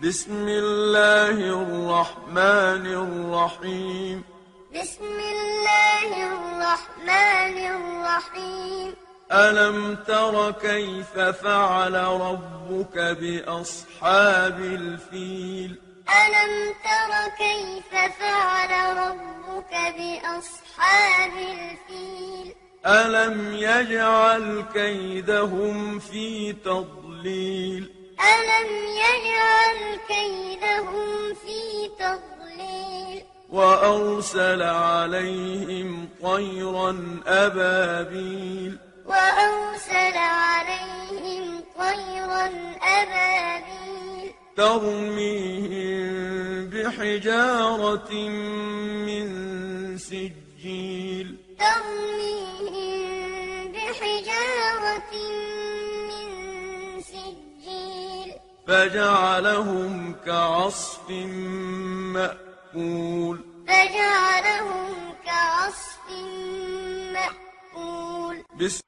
بسم الله الرحمن الرحيم. بسم الله الرحمن الرحيم. ألم تر كيف فعل ربك بأصحاب الفيل؟ ألم تر كيف فعل ربك بأصحاب الفيل؟ ألم يجعل كيدهم في تضليل؟ ألم يجعل وأرسل عليهم طيرا أبابيل. وأرسل عليهم طيرا أبابيل. ترميهم بحجارة من سجيل. ترميهم بحجارة من سجيل. فجعلهم كعصف مأكول. مأكول فجعلهم كعصف مأكول بسم